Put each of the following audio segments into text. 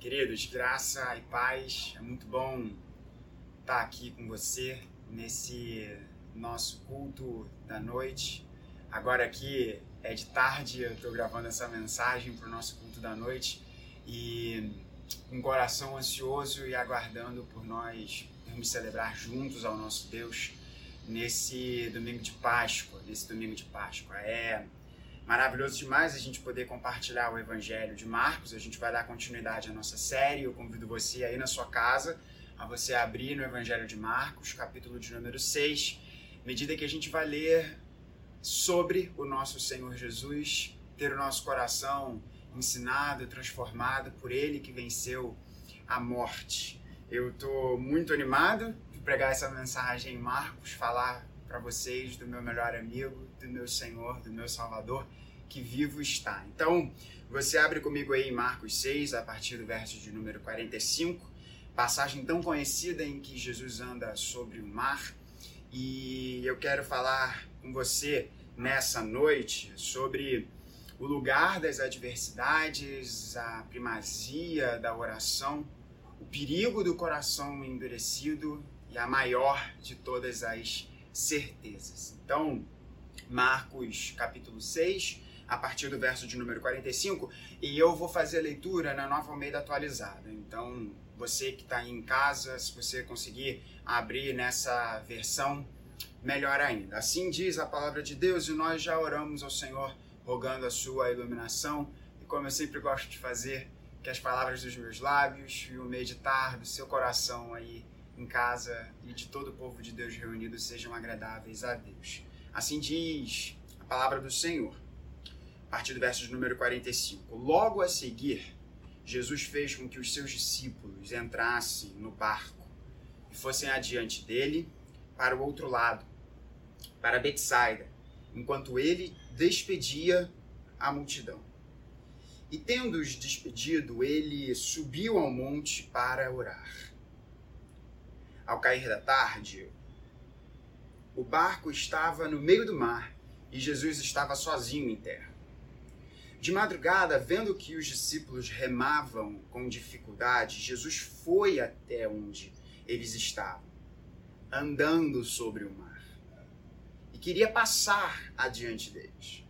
Queridos, graça e paz. É muito bom estar aqui com você nesse nosso culto da noite. Agora aqui é de tarde, eu estou gravando essa mensagem para o nosso culto da noite e um coração ansioso e aguardando por nós irmos celebrar juntos ao nosso Deus nesse domingo de Páscoa, nesse domingo de Páscoa. É Maravilhoso demais a gente poder compartilhar o Evangelho de Marcos. A gente vai dar continuidade à nossa série. Eu convido você aí na sua casa a você abrir no Evangelho de Marcos, capítulo de número 6, medida que a gente vai ler sobre o nosso Senhor Jesus, ter o nosso coração ensinado, transformado por Ele que venceu a morte. Eu estou muito animado de pregar essa mensagem em Marcos, falar para vocês do meu melhor amigo, do meu Senhor, do meu Salvador, que vivo está. Então, você abre comigo aí em Marcos 6, a partir do verso de número 45, passagem tão conhecida em que Jesus anda sobre o mar. E eu quero falar com você nessa noite sobre o lugar das adversidades, a primazia da oração, o perigo do coração endurecido e a maior de todas as certezas. Então, Marcos capítulo 6, a partir do verso de número 45, e eu vou fazer a leitura na nova Almeida atualizada. Então, você que está em casa, se você conseguir abrir nessa versão, melhor ainda. Assim diz a palavra de Deus, e nós já oramos ao Senhor, rogando a sua iluminação, e como eu sempre gosto de fazer, que as palavras dos meus lábios e o meditar do seu coração aí em casa e de todo o povo de Deus reunido sejam agradáveis a Deus. Assim diz a palavra do Senhor, a partir do verso de número 45. Logo a seguir, Jesus fez com que os seus discípulos entrassem no barco e fossem adiante dele para o outro lado, para Betsaida, enquanto ele despedia a multidão. E tendo-os despedido, ele subiu ao monte para orar. Ao cair da tarde, o barco estava no meio do mar e Jesus estava sozinho em terra. De madrugada, vendo que os discípulos remavam com dificuldade, Jesus foi até onde eles estavam, andando sobre o mar, e queria passar adiante deles.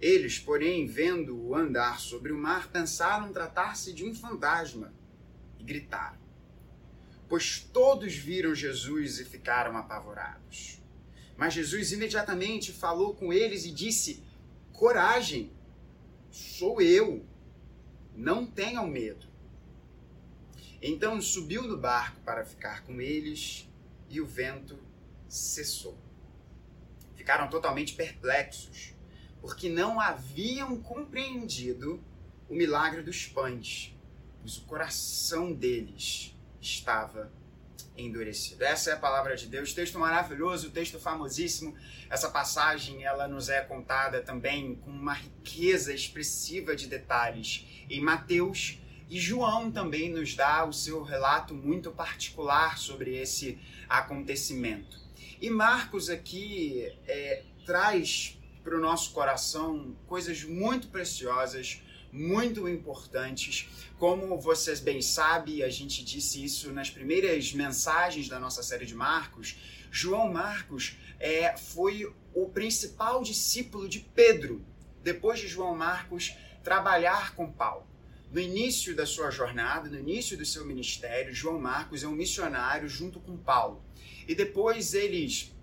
Eles, porém, vendo-o andar sobre o mar, pensaram tratar-se de um fantasma e gritaram pois todos viram Jesus e ficaram apavorados. Mas Jesus imediatamente falou com eles e disse: Coragem, sou eu, não tenham medo. Então subiu no barco para ficar com eles e o vento cessou. Ficaram totalmente perplexos, porque não haviam compreendido o milagre dos pães, pois o coração deles estava endurecido. Essa é a palavra de Deus, texto maravilhoso, texto famosíssimo. Essa passagem ela nos é contada também com uma riqueza expressiva de detalhes em Mateus e João também nos dá o seu relato muito particular sobre esse acontecimento. E Marcos aqui é, traz para o nosso coração coisas muito preciosas, muito importantes. Como vocês bem sabem, a gente disse isso nas primeiras mensagens da nossa série de Marcos. João Marcos é, foi o principal discípulo de Pedro, depois de João Marcos trabalhar com Paulo. No início da sua jornada, no início do seu ministério, João Marcos é um missionário junto com Paulo. E depois eles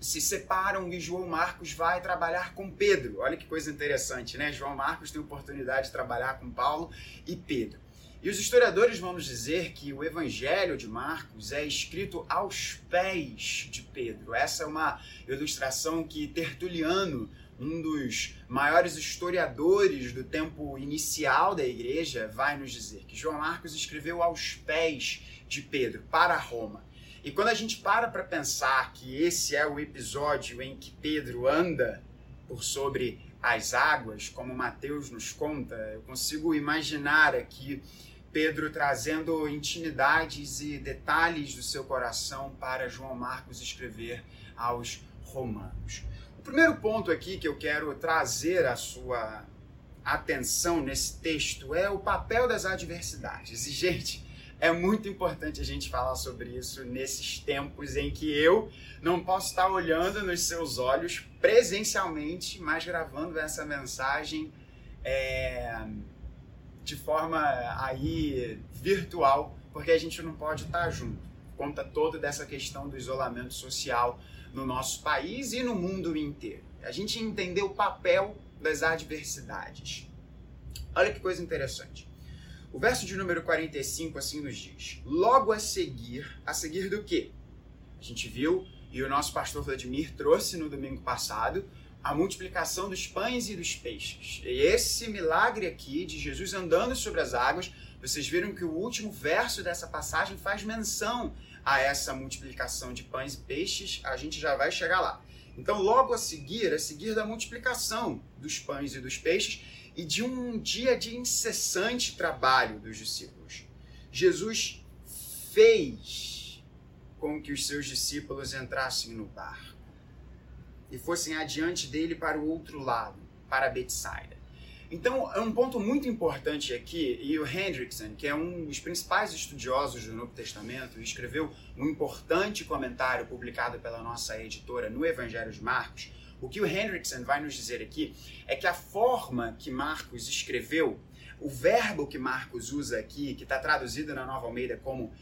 se separam e João Marcos vai trabalhar com Pedro. Olha que coisa interessante, né? João Marcos tem oportunidade de trabalhar com Paulo e Pedro. E os historiadores vão nos dizer que o Evangelho de Marcos é escrito aos pés de Pedro. Essa é uma ilustração que Tertuliano, um dos maiores historiadores do tempo inicial da igreja, vai nos dizer que João Marcos escreveu aos pés de Pedro, para Roma. E quando a gente para para pensar que esse é o episódio em que Pedro anda por sobre as águas, como Mateus nos conta, eu consigo imaginar aqui Pedro trazendo intimidades e detalhes do seu coração para João Marcos escrever aos romanos. O primeiro ponto aqui que eu quero trazer à sua atenção nesse texto é o papel das adversidades. E, gente, é muito importante a gente falar sobre isso nesses tempos em que eu não posso estar olhando nos seus olhos presencialmente, mas gravando essa mensagem é, de forma aí virtual, porque a gente não pode estar junto. Conta toda dessa questão do isolamento social no nosso país e no mundo inteiro. A gente entender o papel das adversidades. Olha que coisa interessante. O verso de número 45 assim nos diz: Logo a seguir, a seguir do quê? A gente viu e o nosso pastor Vladimir trouxe no domingo passado a multiplicação dos pães e dos peixes. E esse milagre aqui de Jesus andando sobre as águas, vocês viram que o último verso dessa passagem faz menção a essa multiplicação de pães e peixes, a gente já vai chegar lá. Então, logo a seguir, a seguir da multiplicação dos pães e dos peixes e de um dia de incessante trabalho dos discípulos, Jesus fez com que os seus discípulos entrassem no barco e fossem adiante dele para o outro lado, para Betsaida. Então, é um ponto muito importante aqui, e o Hendrickson, que é um dos principais estudiosos do Novo Testamento, escreveu um importante comentário publicado pela nossa editora no Evangelho de Marcos. O que o Hendrickson vai nos dizer aqui é que a forma que Marcos escreveu, o verbo que Marcos usa aqui, que está traduzido na Nova Almeida como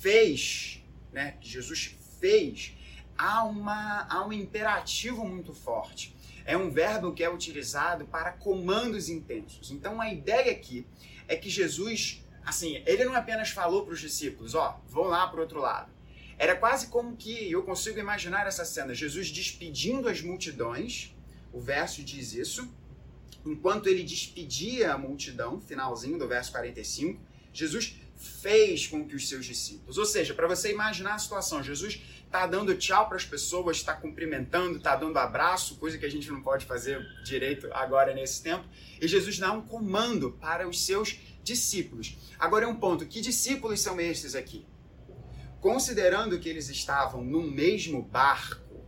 fez, né, que Jesus fez, há, uma, há um imperativo muito forte é um verbo que é utilizado para comandos intensos. Então a ideia aqui é que Jesus, assim, ele não apenas falou para os discípulos, ó, vão lá para o outro lado. Era quase como que eu consigo imaginar essa cena, Jesus despedindo as multidões, o verso diz isso, enquanto ele despedia a multidão, finalzinho do verso 45, Jesus fez com que os seus discípulos, ou seja, para você imaginar a situação, Jesus tá dando tchau para as pessoas, está cumprimentando, está dando abraço, coisa que a gente não pode fazer direito agora nesse tempo. E Jesus dá um comando para os seus discípulos. Agora é um ponto: que discípulos são esses aqui? Considerando que eles estavam no mesmo barco,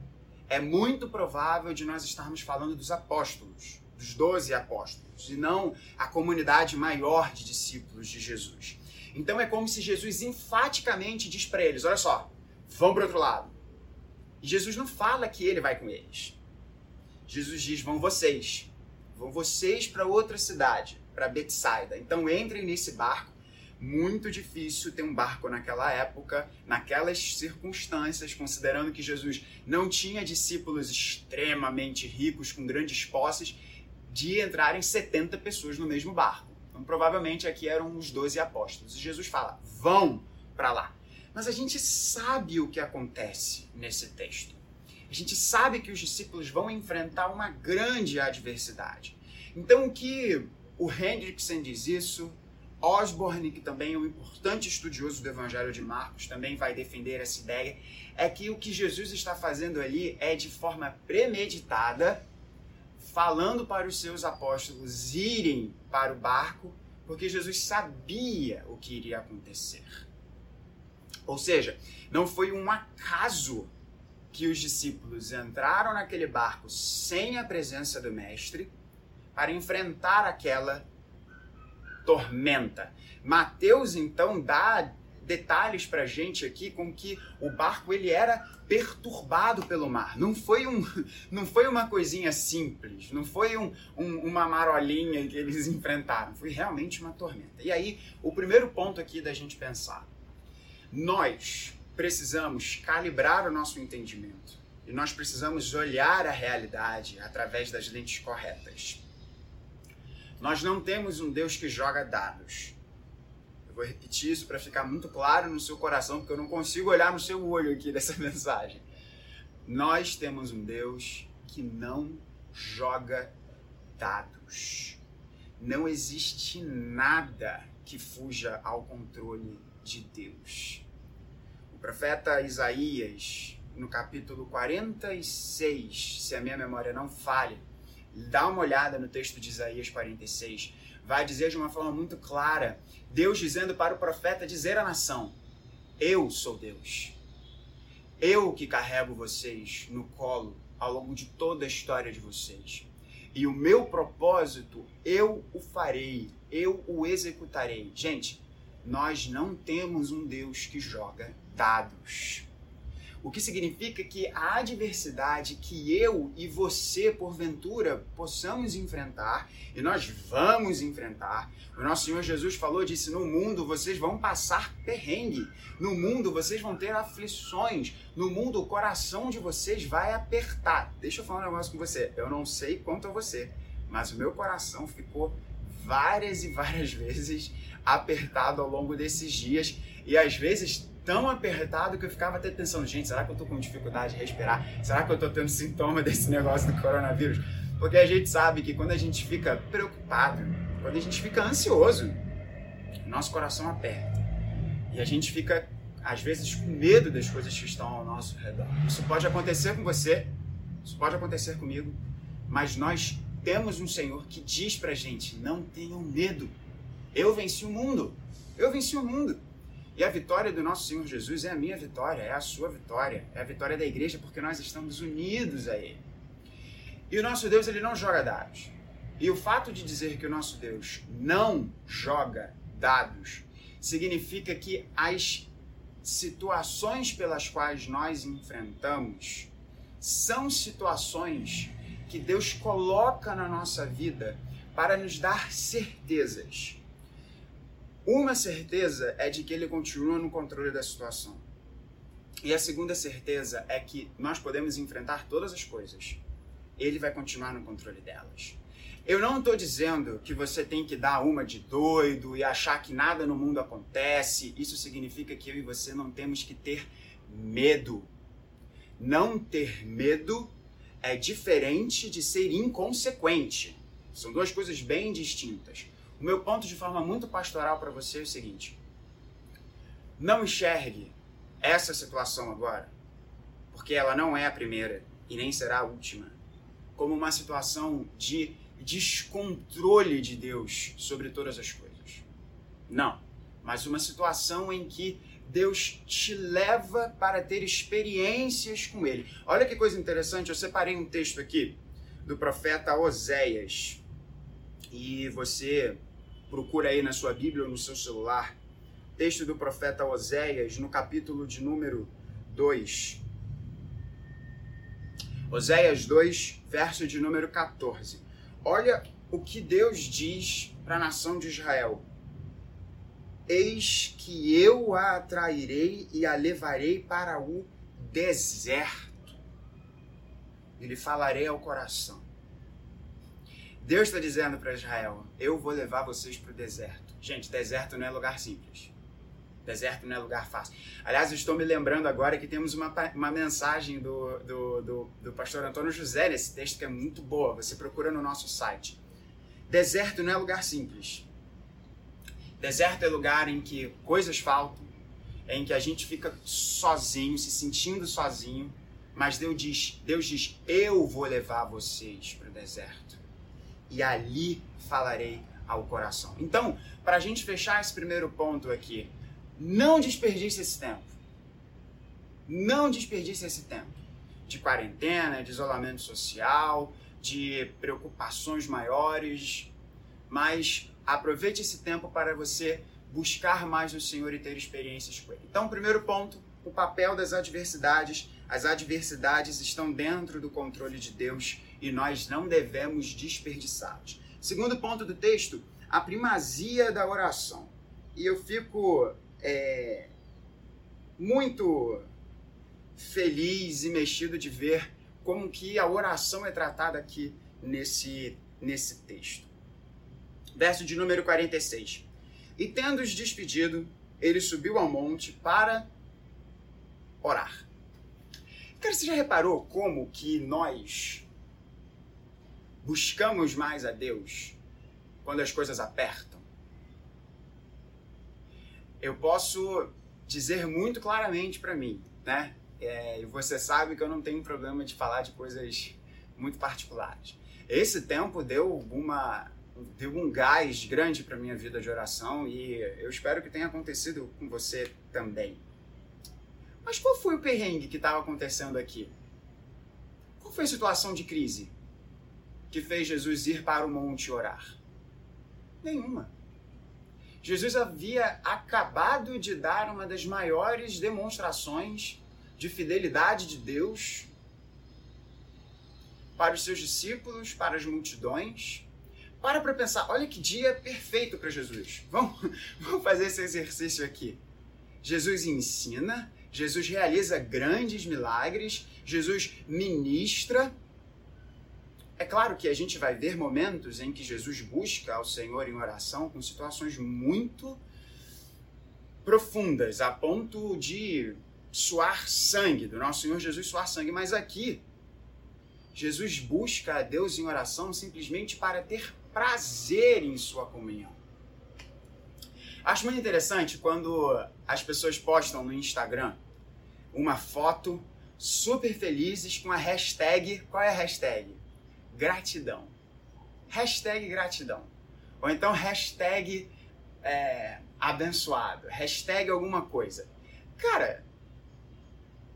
é muito provável de nós estarmos falando dos apóstolos, dos doze apóstolos, e não a comunidade maior de discípulos de Jesus. Então é como se Jesus enfaticamente diz para eles: olha só, vão para outro lado. E Jesus não fala que ele vai com eles. Jesus diz: vão vocês. Vão vocês para outra cidade, para Betsaida. Então entrem nesse barco. Muito difícil ter um barco naquela época, naquelas circunstâncias, considerando que Jesus não tinha discípulos extremamente ricos, com grandes posses, de entrarem 70 pessoas no mesmo barco. Então, provavelmente aqui eram os 12 apóstolos. E Jesus fala: vão para lá. Mas a gente sabe o que acontece nesse texto. A gente sabe que os discípulos vão enfrentar uma grande adversidade. Então, o que o Hendrickson diz isso, Osborne, que também é um importante estudioso do Evangelho de Marcos, também vai defender essa ideia, é que o que Jesus está fazendo ali é de forma premeditada, falando para os seus apóstolos irem para o barco, porque Jesus sabia o que iria acontecer. Ou seja, não foi um acaso que os discípulos entraram naquele barco sem a presença do Mestre para enfrentar aquela tormenta. Mateus então dá detalhes para gente aqui com que o barco ele era perturbado pelo mar. Não foi, um, não foi uma coisinha simples, não foi um, um, uma marolinha que eles enfrentaram, foi realmente uma tormenta. E aí, o primeiro ponto aqui da gente pensar nós precisamos calibrar o nosso entendimento e nós precisamos olhar a realidade através das lentes corretas. Nós não temos um Deus que joga dados. Eu vou repetir isso para ficar muito claro no seu coração, porque eu não consigo olhar no seu olho aqui dessa mensagem. Nós temos um Deus que não joga dados. Não existe nada que fuja ao controle de Deus. O profeta Isaías, no capítulo 46, se a minha memória não falha, dá uma olhada no texto de Isaías 46, vai dizer de uma forma muito clara, Deus dizendo para o profeta dizer à nação: Eu sou Deus. Eu que carrego vocês no colo ao longo de toda a história de vocês. e o meu propósito eu o farei, eu o executarei. Gente, nós não temos um Deus que joga dados. O que significa que a adversidade que eu e você, porventura, possamos enfrentar, e nós vamos enfrentar, o nosso Senhor Jesus falou, disse: No mundo vocês vão passar perrengue, no mundo vocês vão ter aflições, no mundo o coração de vocês vai apertar. Deixa eu falar um negócio com você, eu não sei quanto a você, mas o meu coração ficou várias e várias vezes apertado ao longo desses dias, e às vezes tão apertado que eu ficava até pensando, gente, será que eu tô com dificuldade de respirar? Será que eu tô tendo sintoma desse negócio do coronavírus? Porque a gente sabe que quando a gente fica preocupado, quando a gente fica ansioso, nosso coração aperta. E a gente fica, às vezes, com medo das coisas que estão ao nosso redor. Isso pode acontecer com você, isso pode acontecer comigo, mas nós temos um Senhor que diz pra gente: não tenham medo. Eu venci o mundo. Eu venci o mundo. E a vitória do nosso Senhor Jesus é a minha vitória, é a sua vitória, é a vitória da igreja porque nós estamos unidos a Ele. E o nosso Deus, ele não joga dados. E o fato de dizer que o nosso Deus não joga dados significa que as situações pelas quais nós enfrentamos são situações que Deus coloca na nossa vida para nos dar certezas uma certeza é de que ele continua no controle da situação. E a segunda certeza é que nós podemos enfrentar todas as coisas. Ele vai continuar no controle delas. Eu não estou dizendo que você tem que dar uma de doido e achar que nada no mundo acontece. Isso significa que eu e você não temos que ter medo. Não ter medo é diferente de ser inconsequente. São duas coisas bem distintas. O meu ponto de forma muito pastoral para você é o seguinte: não enxergue essa situação agora, porque ela não é a primeira e nem será a última, como uma situação de descontrole de Deus sobre todas as coisas. Não, mas uma situação em que Deus te leva para ter experiências com Ele. Olha que coisa interessante, eu separei um texto aqui do profeta Oséias. E você Procura aí na sua Bíblia ou no seu celular. Texto do profeta Oséias, no capítulo de número 2. Oséias 2, verso de número 14. Olha o que Deus diz para a nação de Israel. Eis que eu a atrairei e a levarei para o deserto. E lhe falarei ao coração Deus está dizendo para Israel: Eu vou levar vocês para o deserto. Gente, deserto não é lugar simples. Deserto não é lugar fácil. Aliás, estou me lembrando agora que temos uma, uma mensagem do, do, do, do pastor Antônio José nesse texto que é muito boa. Você procura no nosso site. Deserto não é lugar simples. Deserto é lugar em que coisas faltam, em que a gente fica sozinho, se sentindo sozinho, mas Deus diz, Deus diz: Eu vou levar vocês para o deserto e ali falarei ao coração. Então, para a gente fechar esse primeiro ponto aqui, não desperdice esse tempo. Não desperdice esse tempo de quarentena, de isolamento social, de preocupações maiores, mas aproveite esse tempo para você buscar mais o Senhor e ter experiências com Ele. Então, primeiro ponto, o papel das adversidades. As adversidades estão dentro do controle de Deus e nós não devemos desperdiçá-los. Segundo ponto do texto, a primazia da oração. E eu fico é, muito feliz e mexido de ver como que a oração é tratada aqui nesse, nesse texto. Verso de número 46. E tendo-os despedido, ele subiu ao monte para orar. Cara, você já reparou como que nós buscamos mais a Deus quando as coisas apertam? Eu posso dizer muito claramente para mim, né? É, e você sabe que eu não tenho problema de falar de coisas muito particulares. Esse tempo deu deu um gás grande para minha vida de oração e eu espero que tenha acontecido com você também. Mas qual foi o perrengue que estava acontecendo aqui? Qual foi a situação de crise? Que fez Jesus ir para o monte orar? Nenhuma. Jesus havia acabado de dar uma das maiores demonstrações de fidelidade de Deus para os seus discípulos, para as multidões. Para para pensar, olha que dia perfeito para Jesus. Vamos, vamos fazer esse exercício aqui. Jesus ensina, Jesus realiza grandes milagres, Jesus ministra. É claro que a gente vai ver momentos em que Jesus busca ao Senhor em oração com situações muito profundas, a ponto de suar sangue, do nosso Senhor Jesus suar sangue. Mas aqui, Jesus busca a Deus em oração simplesmente para ter prazer em sua comunhão. Acho muito interessante quando as pessoas postam no Instagram uma foto super felizes com a hashtag. Qual é a hashtag? Gratidão. Hashtag gratidão. Ou então hashtag é, abençoado. Hashtag alguma coisa. Cara,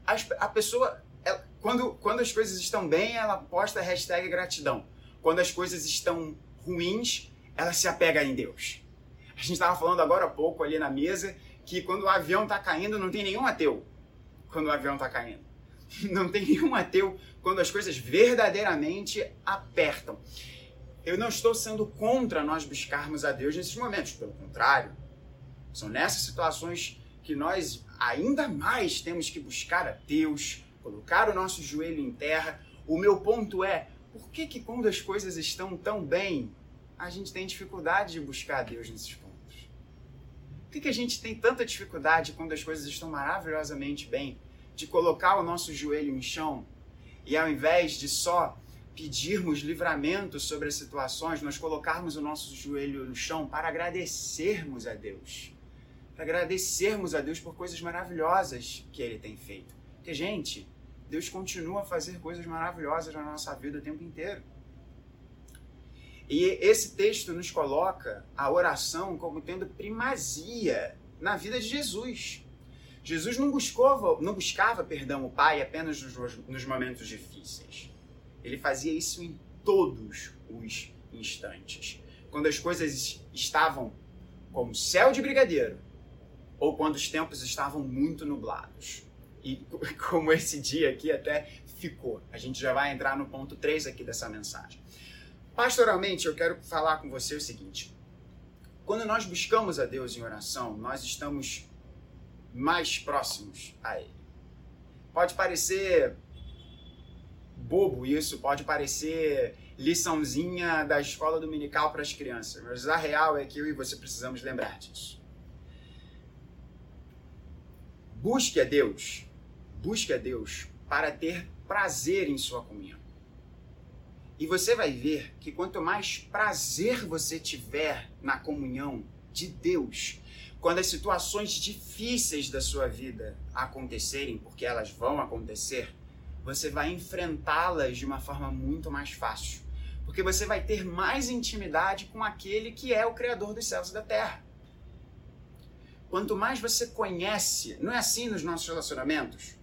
a, a pessoa, ela, quando, quando as coisas estão bem, ela posta hashtag gratidão. Quando as coisas estão ruins, ela se apega em Deus. A gente estava falando agora há pouco ali na mesa que quando o avião está caindo, não tem nenhum ateu quando o avião está caindo. Não tem nenhum ateu quando as coisas verdadeiramente apertam. Eu não estou sendo contra nós buscarmos a Deus nesses momentos, pelo contrário. São nessas situações que nós ainda mais temos que buscar a Deus, colocar o nosso joelho em terra. O meu ponto é, por que que quando as coisas estão tão bem, a gente tem dificuldade de buscar a Deus nesses pontos? Por que, que a gente tem tanta dificuldade quando as coisas estão maravilhosamente bem, de colocar o nosso joelho em chão e ao invés de só pedirmos livramento sobre as situações, nós colocarmos o nosso joelho no chão para agradecermos a Deus? para agradecermos a Deus por coisas maravilhosas que Ele tem feito. Porque, gente, Deus continua a fazer coisas maravilhosas na nossa vida o tempo inteiro. E esse texto nos coloca a oração como tendo primazia na vida de Jesus. Jesus não buscava, não buscava perdão o Pai apenas nos, nos momentos difíceis. Ele fazia isso em todos os instantes. Quando as coisas estavam como céu de brigadeiro, ou quando os tempos estavam muito nublados. E como esse dia aqui até ficou. A gente já vai entrar no ponto 3 aqui dessa mensagem. Pastoralmente, eu quero falar com você o seguinte: quando nós buscamos a Deus em oração, nós estamos mais próximos a Ele. Pode parecer bobo isso, pode parecer liçãozinha da escola dominical para as crianças, mas a real é que eu e você precisamos lembrar disso. Busque a Deus, busque a Deus para ter prazer em sua comunhão. E você vai ver que quanto mais prazer você tiver na comunhão de Deus, quando as situações difíceis da sua vida acontecerem, porque elas vão acontecer, você vai enfrentá-las de uma forma muito mais fácil. Porque você vai ter mais intimidade com aquele que é o Criador dos céus e da terra. Quanto mais você conhece, não é assim nos nossos relacionamentos?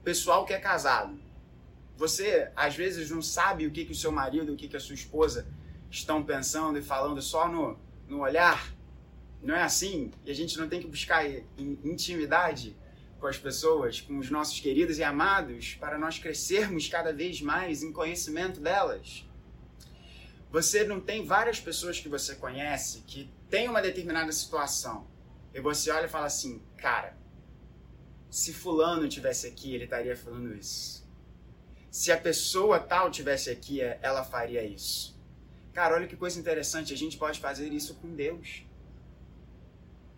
O pessoal que é casado, você às vezes não sabe o que, que o seu marido, o que, que a sua esposa estão pensando e falando só no, no olhar. Não é assim? E a gente não tem que buscar intimidade com as pessoas, com os nossos queridos e amados, para nós crescermos cada vez mais em conhecimento delas. Você não tem várias pessoas que você conhece que têm uma determinada situação e você olha e fala assim, cara, se fulano tivesse aqui, ele estaria falando isso. Se a pessoa tal tivesse aqui, ela faria isso. Cara, olha que coisa interessante, a gente pode fazer isso com Deus.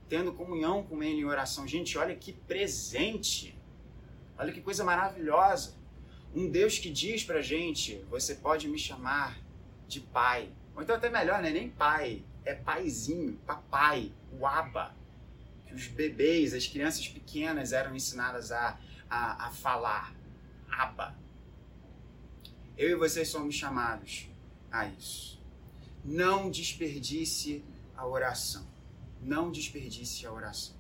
Tendo comunhão com Ele em oração. Gente, olha que presente. Olha que coisa maravilhosa. Um Deus que diz pra gente: você pode me chamar de pai. Ou então, até melhor, não é nem pai, é paizinho, papai, o Aba que os bebês, as crianças pequenas eram ensinadas a, a, a falar. Aba. Eu e vocês somos chamados a isso. Não desperdice a oração. Não desperdice a oração.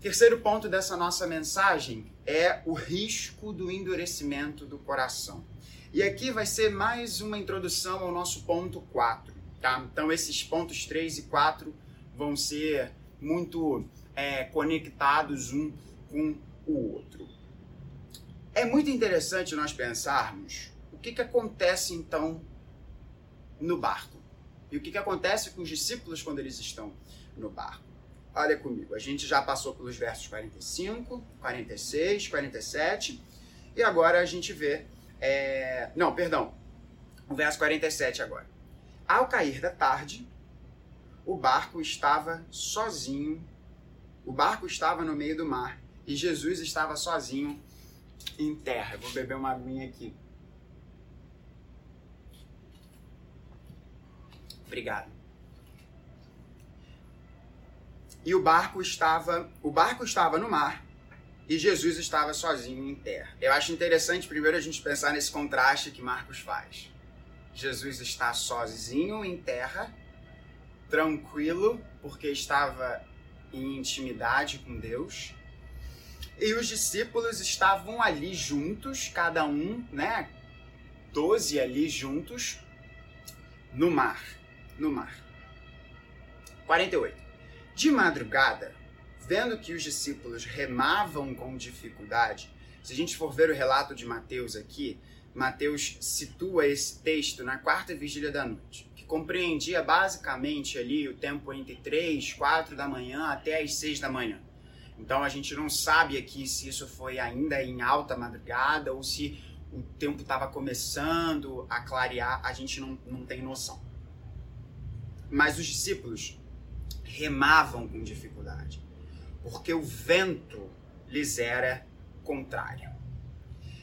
Terceiro ponto dessa nossa mensagem é o risco do endurecimento do coração. E aqui vai ser mais uma introdução ao nosso ponto 4, tá? Então esses pontos 3 e 4 vão ser muito é, conectados um com o outro. É muito interessante nós pensarmos o que, que acontece então no barco. E o que, que acontece com os discípulos quando eles estão no barco. Olha comigo, a gente já passou pelos versos 45, 46, 47 e agora a gente vê. É... Não, perdão, o verso 47 agora. Ao cair da tarde, o barco estava sozinho, o barco estava no meio do mar e Jesus estava sozinho em terra. vou beber uma aguinha aqui. Obrigado. E o barco estava, o barco estava no mar e Jesus estava sozinho em terra. Eu acho interessante primeiro a gente pensar nesse contraste que Marcos faz. Jesus está sozinho em terra, tranquilo, porque estava em intimidade com Deus. E os discípulos estavam ali juntos, cada um, né? Doze ali juntos, no mar no mar. 48. De madrugada, vendo que os discípulos remavam com dificuldade, se a gente for ver o relato de Mateus aqui, Mateus situa esse texto na quarta vigília da noite, que compreendia basicamente ali o tempo entre 3, 4 da manhã até as 6 da manhã. Então a gente não sabe aqui se isso foi ainda em alta madrugada ou se o tempo estava começando a clarear, a gente não, não tem noção. Mas os discípulos remavam com dificuldade, porque o vento lhes era contrário.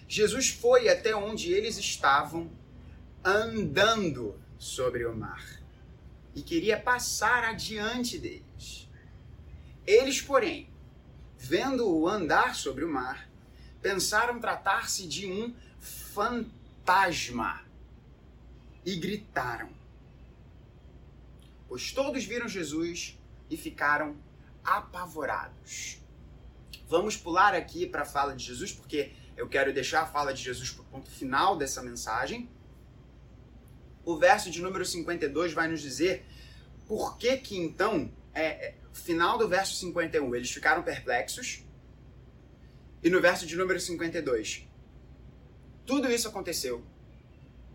Jesus foi até onde eles estavam andando sobre o mar e queria passar adiante deles. Eles, porém, vendo-o andar sobre o mar, pensaram tratar-se de um fantasma e gritaram: pois todos viram Jesus e ficaram apavorados. Vamos pular aqui para a fala de Jesus, porque eu quero deixar a fala de Jesus para o ponto final dessa mensagem. O verso de número 52 vai nos dizer por que que então, é, é, final do verso 51, eles ficaram perplexos, e no verso de número 52, tudo isso aconteceu.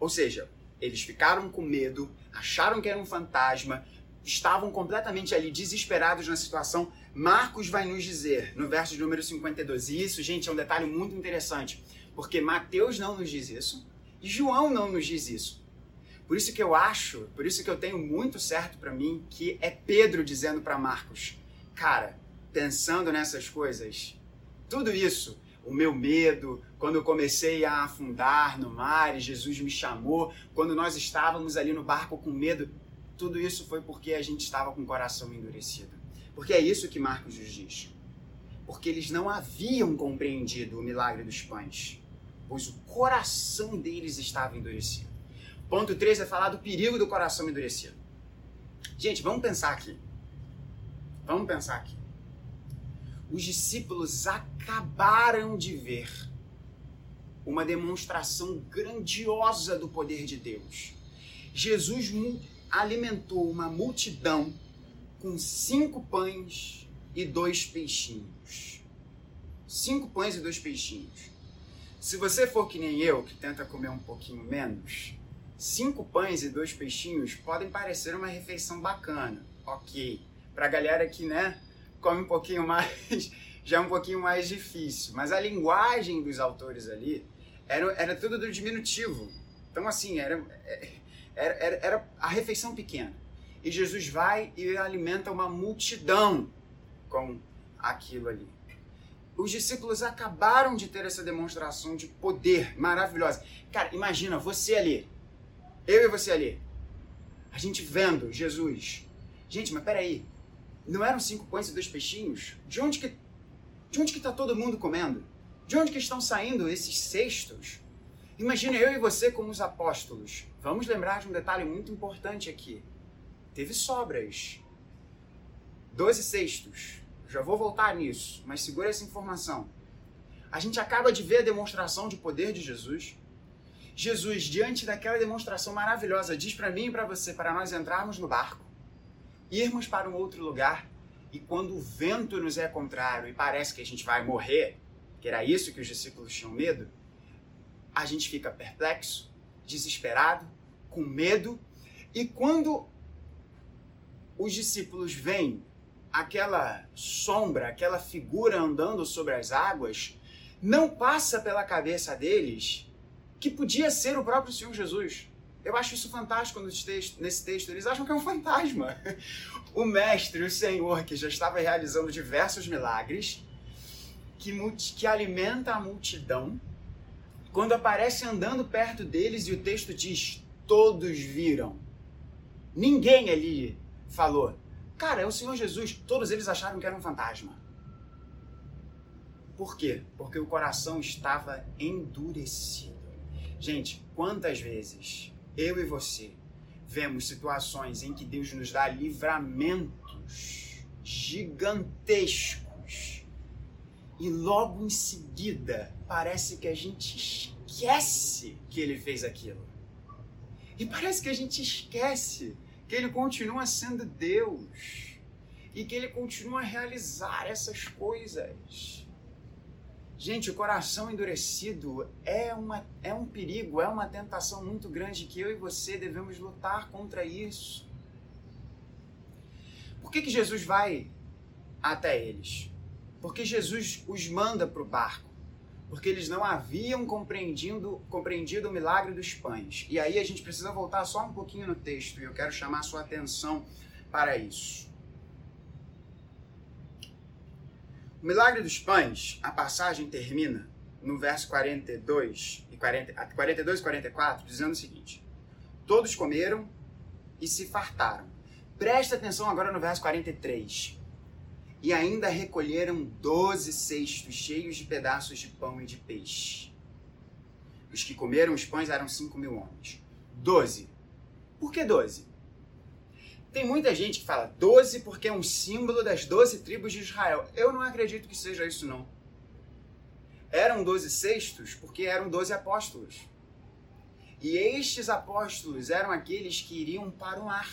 Ou seja, eles ficaram com medo, acharam que era um fantasma, estavam completamente ali desesperados na situação. Marcos vai nos dizer, no verso de número 52, e isso, gente, é um detalhe muito interessante, porque Mateus não nos diz isso e João não nos diz isso. Por isso que eu acho, por isso que eu tenho muito certo para mim que é Pedro dizendo para Marcos: "Cara, pensando nessas coisas, tudo isso o meu medo, quando eu comecei a afundar no mar e Jesus me chamou, quando nós estávamos ali no barco com medo, tudo isso foi porque a gente estava com o coração endurecido. Porque é isso que Marcos nos diz. Porque eles não haviam compreendido o milagre dos pães, pois o coração deles estava endurecido. Ponto 3 é falar do perigo do coração endurecido. Gente, vamos pensar aqui. Vamos pensar aqui os discípulos acabaram de ver uma demonstração grandiosa do poder de Deus. Jesus alimentou uma multidão com cinco pães e dois peixinhos. Cinco pães e dois peixinhos. Se você for que nem eu, que tenta comer um pouquinho menos, cinco pães e dois peixinhos podem parecer uma refeição bacana, ok. Pra galera que, né, come um pouquinho mais, já é um pouquinho mais difícil. Mas a linguagem dos autores ali era, era tudo do diminutivo. Então, assim, era, era, era, era a refeição pequena. E Jesus vai e alimenta uma multidão com aquilo ali. Os discípulos acabaram de ter essa demonstração de poder maravilhosa. Cara, imagina você ali, eu e você ali, a gente vendo Jesus. Gente, mas peraí, não eram cinco pães e dois peixinhos? De onde que de onde que está todo mundo comendo? De onde que estão saindo esses cestos? Imagina eu e você como os apóstolos. Vamos lembrar de um detalhe muito importante aqui. Teve sobras. Doze cestos. Já vou voltar nisso, mas segura essa informação. A gente acaba de ver a demonstração de poder de Jesus. Jesus, diante daquela demonstração maravilhosa, diz para mim e para você para nós entrarmos no barco, irmos para um outro lugar e quando o vento nos é contrário e parece que a gente vai morrer, que era isso que os discípulos tinham medo, a gente fica perplexo, desesperado, com medo, e quando os discípulos veem aquela sombra, aquela figura andando sobre as águas, não passa pela cabeça deles que podia ser o próprio Senhor Jesus. Eu acho isso fantástico nesse texto. Eles acham que é um fantasma. O Mestre, o Senhor, que já estava realizando diversos milagres, que, que alimenta a multidão, quando aparece andando perto deles e o texto diz: todos viram. Ninguém ali falou. Cara, é o Senhor Jesus. Todos eles acharam que era um fantasma. Por quê? Porque o coração estava endurecido. Gente, quantas vezes eu e você vemos situações em que Deus nos dá livramentos gigantescos e logo em seguida parece que a gente esquece que ele fez aquilo. E parece que a gente esquece que ele continua sendo Deus e que ele continua a realizar essas coisas. Gente, o coração endurecido é, uma, é um perigo, é uma tentação muito grande que eu e você devemos lutar contra isso. Por que, que Jesus vai até eles? Porque Jesus os manda para o barco. Porque eles não haviam compreendido, compreendido o milagre dos pães. E aí a gente precisa voltar só um pouquinho no texto e eu quero chamar a sua atenção para isso. O milagre dos pães, a passagem termina no verso 42 e 40, 42 e 44, dizendo o seguinte: Todos comeram e se fartaram. Presta atenção agora no verso 43. E ainda recolheram doze cestos cheios de pedaços de pão e de peixe. Os que comeram os pães eram cinco mil homens. Doze. Por que doze? Tem muita gente que fala 12 porque é um símbolo das 12 tribos de Israel. Eu não acredito que seja isso, não. Eram 12 cestos porque eram 12 apóstolos. E estes apóstolos eram aqueles que iriam para o mar.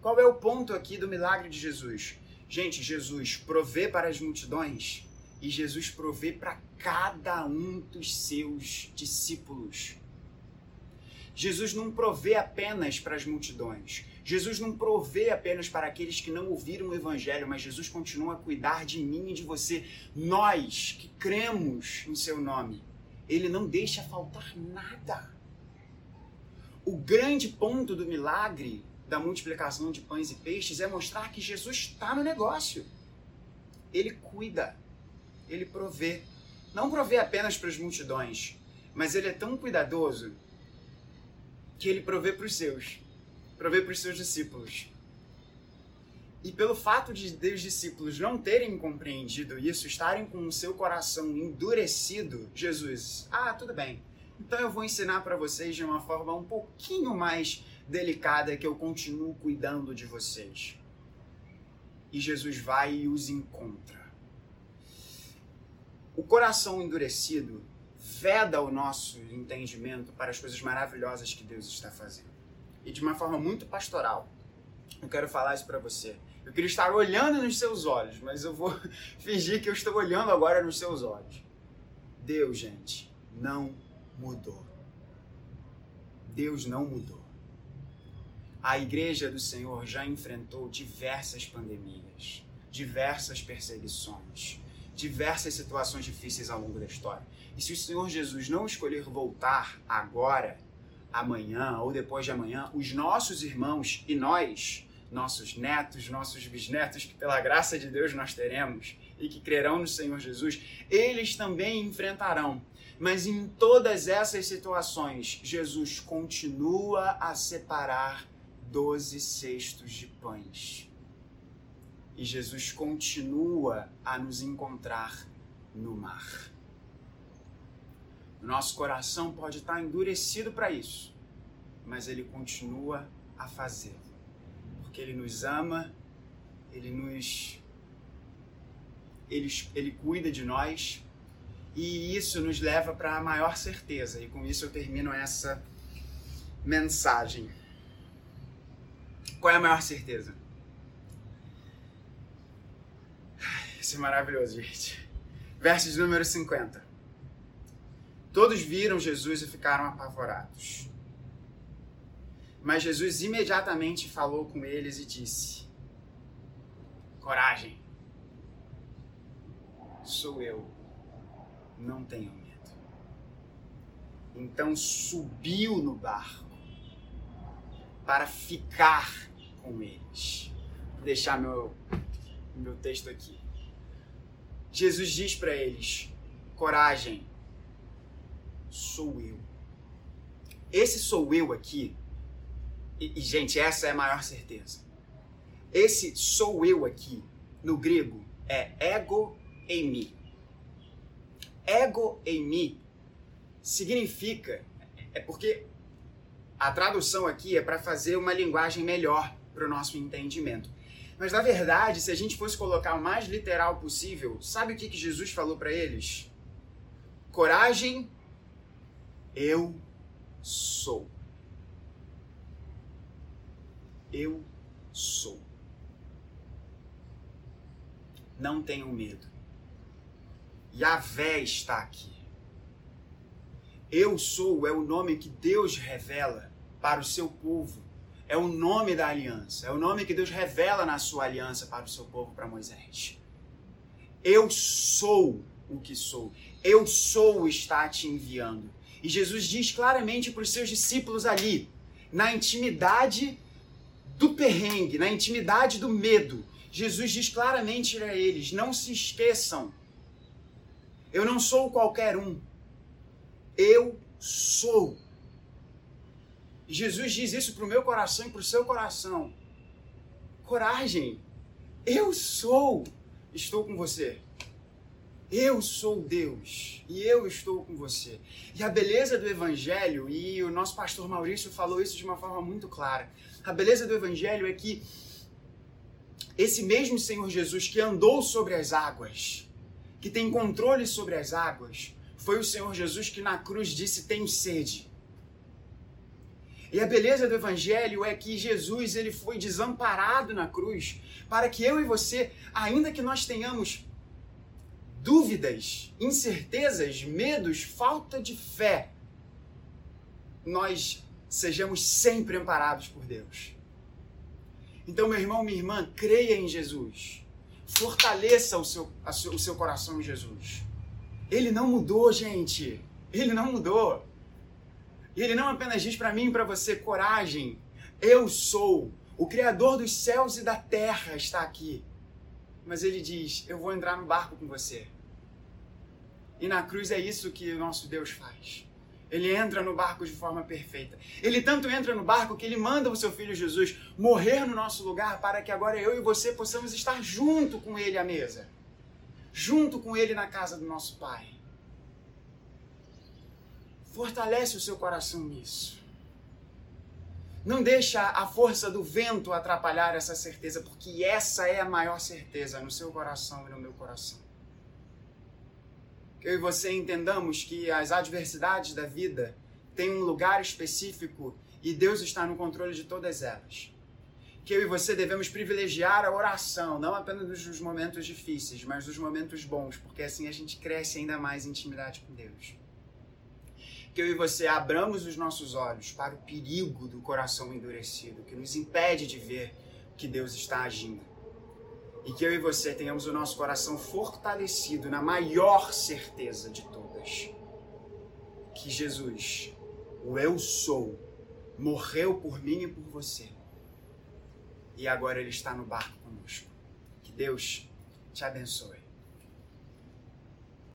Qual é o ponto aqui do milagre de Jesus? Gente, Jesus provê para as multidões e Jesus provê para cada um dos seus discípulos. Jesus não provê apenas para as multidões. Jesus não provê apenas para aqueles que não ouviram o Evangelho, mas Jesus continua a cuidar de mim e de você. Nós que cremos em seu nome, ele não deixa faltar nada. O grande ponto do milagre da multiplicação de pães e peixes é mostrar que Jesus está no negócio. Ele cuida, ele provê. Não provê apenas para as multidões, mas ele é tão cuidadoso que ele provê para os seus, provê para os seus discípulos. E pelo fato de os discípulos não terem compreendido isso, estarem com o seu coração endurecido, Jesus, ah, tudo bem. Então eu vou ensinar para vocês de uma forma um pouquinho mais delicada que eu continuo cuidando de vocês. E Jesus vai e os encontra. O coração endurecido veda o nosso entendimento para as coisas maravilhosas que Deus está fazendo. E de uma forma muito pastoral. Eu quero falar isso para você. Eu queria estar olhando nos seus olhos, mas eu vou fingir que eu estou olhando agora nos seus olhos. Deus, gente, não mudou. Deus não mudou. A igreja do Senhor já enfrentou diversas pandemias, diversas perseguições, diversas situações difíceis ao longo da história. E se o Senhor Jesus não escolher voltar agora, amanhã ou depois de amanhã, os nossos irmãos e nós, nossos netos, nossos bisnetos, que pela graça de Deus nós teremos e que crerão no Senhor Jesus, eles também enfrentarão. Mas em todas essas situações, Jesus continua a separar doze cestos de pães. E Jesus continua a nos encontrar no mar. Nosso coração pode estar endurecido para isso, mas ele continua a fazer. Porque ele nos ama, ele nos ele, ele cuida de nós E isso nos leva para a maior certeza. E com isso eu termino essa mensagem. Qual é a maior certeza? Isso é maravilhoso, gente. Versos número 50. Todos viram Jesus e ficaram apavorados. Mas Jesus imediatamente falou com eles e disse: Coragem, sou eu, não tenham medo. Então subiu no barco para ficar com eles. Vou deixar meu, meu texto aqui. Jesus diz para eles: coragem, sou eu. Esse sou eu aqui, e, e, gente, essa é a maior certeza. Esse sou eu aqui, no grego, é ego em mim. Ego em mim significa, é porque a tradução aqui é para fazer uma linguagem melhor para o nosso entendimento. Mas na verdade, se a gente fosse colocar o mais literal possível, sabe o que, que Jesus falou para eles? Coragem, eu sou. Eu sou. Não tenham medo. Yahvé está aqui. Eu sou é o nome que Deus revela para o seu povo é o nome da aliança, é o nome que Deus revela na sua aliança para o seu povo, para Moisés. Eu sou o que sou, eu sou está te enviando. E Jesus diz claramente para os seus discípulos ali, na intimidade do perrengue, na intimidade do medo, Jesus diz claramente a eles: não se esqueçam, eu não sou qualquer um, eu sou. Jesus diz isso para o meu coração e para o seu coração. Coragem. Eu sou. Estou com você. Eu sou Deus e eu estou com você. E a beleza do Evangelho, e o nosso pastor Maurício falou isso de uma forma muito clara. A beleza do Evangelho é que esse mesmo Senhor Jesus que andou sobre as águas, que tem controle sobre as águas, foi o Senhor Jesus que na cruz disse: Tenho sede. E a beleza do evangelho é que Jesus ele foi desamparado na cruz para que eu e você, ainda que nós tenhamos dúvidas, incertezas, medos, falta de fé, nós sejamos sempre amparados por Deus. Então, meu irmão, minha irmã, creia em Jesus. Fortaleça o seu, o seu coração em Jesus. Ele não mudou, gente. Ele não mudou. E ele não apenas diz para mim e para você: coragem, eu sou. O Criador dos céus e da terra está aqui. Mas ele diz: eu vou entrar no barco com você. E na cruz é isso que o nosso Deus faz. Ele entra no barco de forma perfeita. Ele tanto entra no barco que ele manda o seu filho Jesus morrer no nosso lugar para que agora eu e você possamos estar junto com ele à mesa. Junto com ele na casa do nosso Pai. Fortalece o seu coração nisso. Não deixa a força do vento atrapalhar essa certeza, porque essa é a maior certeza no seu coração e no meu coração. Que eu e você entendamos que as adversidades da vida têm um lugar específico e Deus está no controle de todas elas. Que eu e você devemos privilegiar a oração, não apenas nos momentos difíceis, mas nos momentos bons, porque assim a gente cresce ainda mais em intimidade com Deus que eu e você abramos os nossos olhos para o perigo do coração endurecido, que nos impede de ver que Deus está agindo. E que eu e você tenhamos o nosso coração fortalecido na maior certeza de todas: que Jesus, o Eu Sou, morreu por mim e por você. E agora Ele está no barco conosco. Que Deus te abençoe.